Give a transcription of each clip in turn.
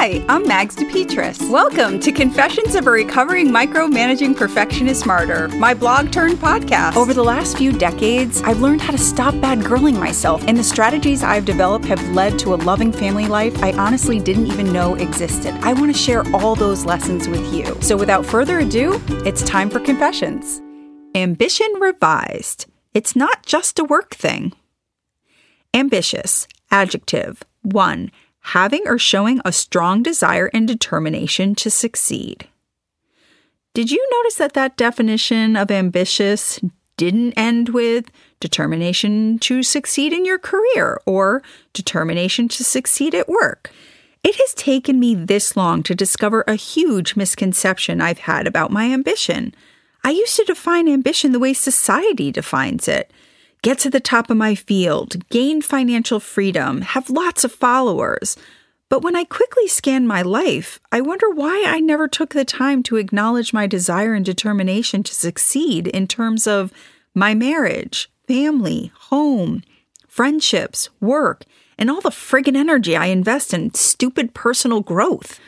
Hi, I'm Mags DePetris. Welcome to Confessions of a Recovering Micromanaging Perfectionist Martyr, my blog turned podcast. Over the last few decades, I've learned how to stop bad girling myself, and the strategies I've developed have led to a loving family life I honestly didn't even know existed. I want to share all those lessons with you. So without further ado, it's time for Confessions. Ambition Revised. It's not just a work thing. Ambitious, adjective, 1 having or showing a strong desire and determination to succeed. Did you notice that that definition of ambitious didn't end with determination to succeed in your career or determination to succeed at work? It has taken me this long to discover a huge misconception I've had about my ambition. I used to define ambition the way society defines it get to the top of my field, gain financial freedom, have lots of followers. But when I quickly scan my life, I wonder why I never took the time to acknowledge my desire and determination to succeed in terms of my marriage, family, home, friendships, work, and all the friggin' energy I invest in stupid personal growth.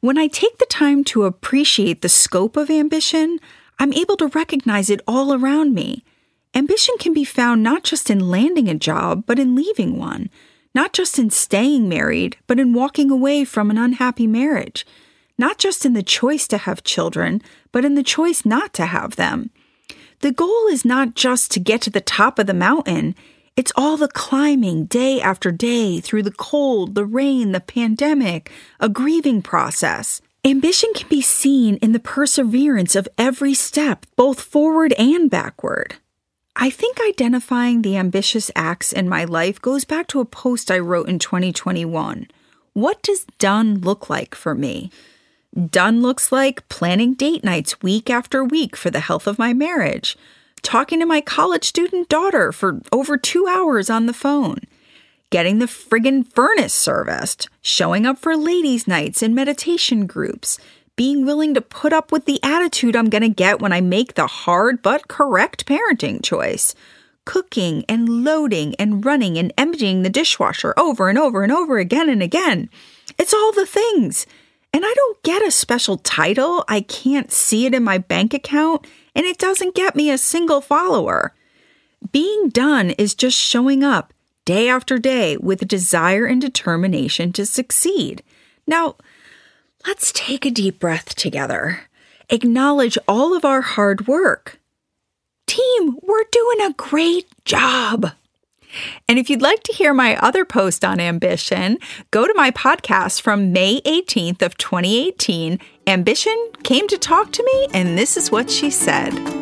When I take the time to appreciate the scope of ambition, I'm able to recognize it all around me. Ambition can be found not just in landing a job, but in leaving one, not just in staying married, but in walking away from an unhappy marriage, not just in the choice to have children, but in the choice not to have them. The goal is not just to get to the top of the mountain, it's all the climbing day after day through the cold, the rain, the pandemic, a grieving process. Ambition can be seen in the perseverance of every step, both forward and backward. I think identifying the ambitious acts in my life goes back to a post I wrote in 2021. What does done look like for me? Done looks like planning date nights week after week for the health of my marriage, talking to my college student daughter for over two hours on the phone, getting the friggin' furnace serviced, showing up for ladies' nights and meditation groups, being willing to put up with the attitude I'm going to get when I make the hard but correct parenting choice. Cooking and loading and running and emptying the dishwasher over and over and over again and again. It's all the things. And I don't get a special title. I can't see it in my bank account, and it doesn't get me a single follower. Being done is just showing up day after day with a desire and determination to succeed. Now, Let's take a deep breath together. Acknowledge all of our hard work. Team, we're doing a great job. And if you'd like to hear my other post on ambition, go to my podcast from May 18th of 2018. Ambition came to talk to me and this is what she said.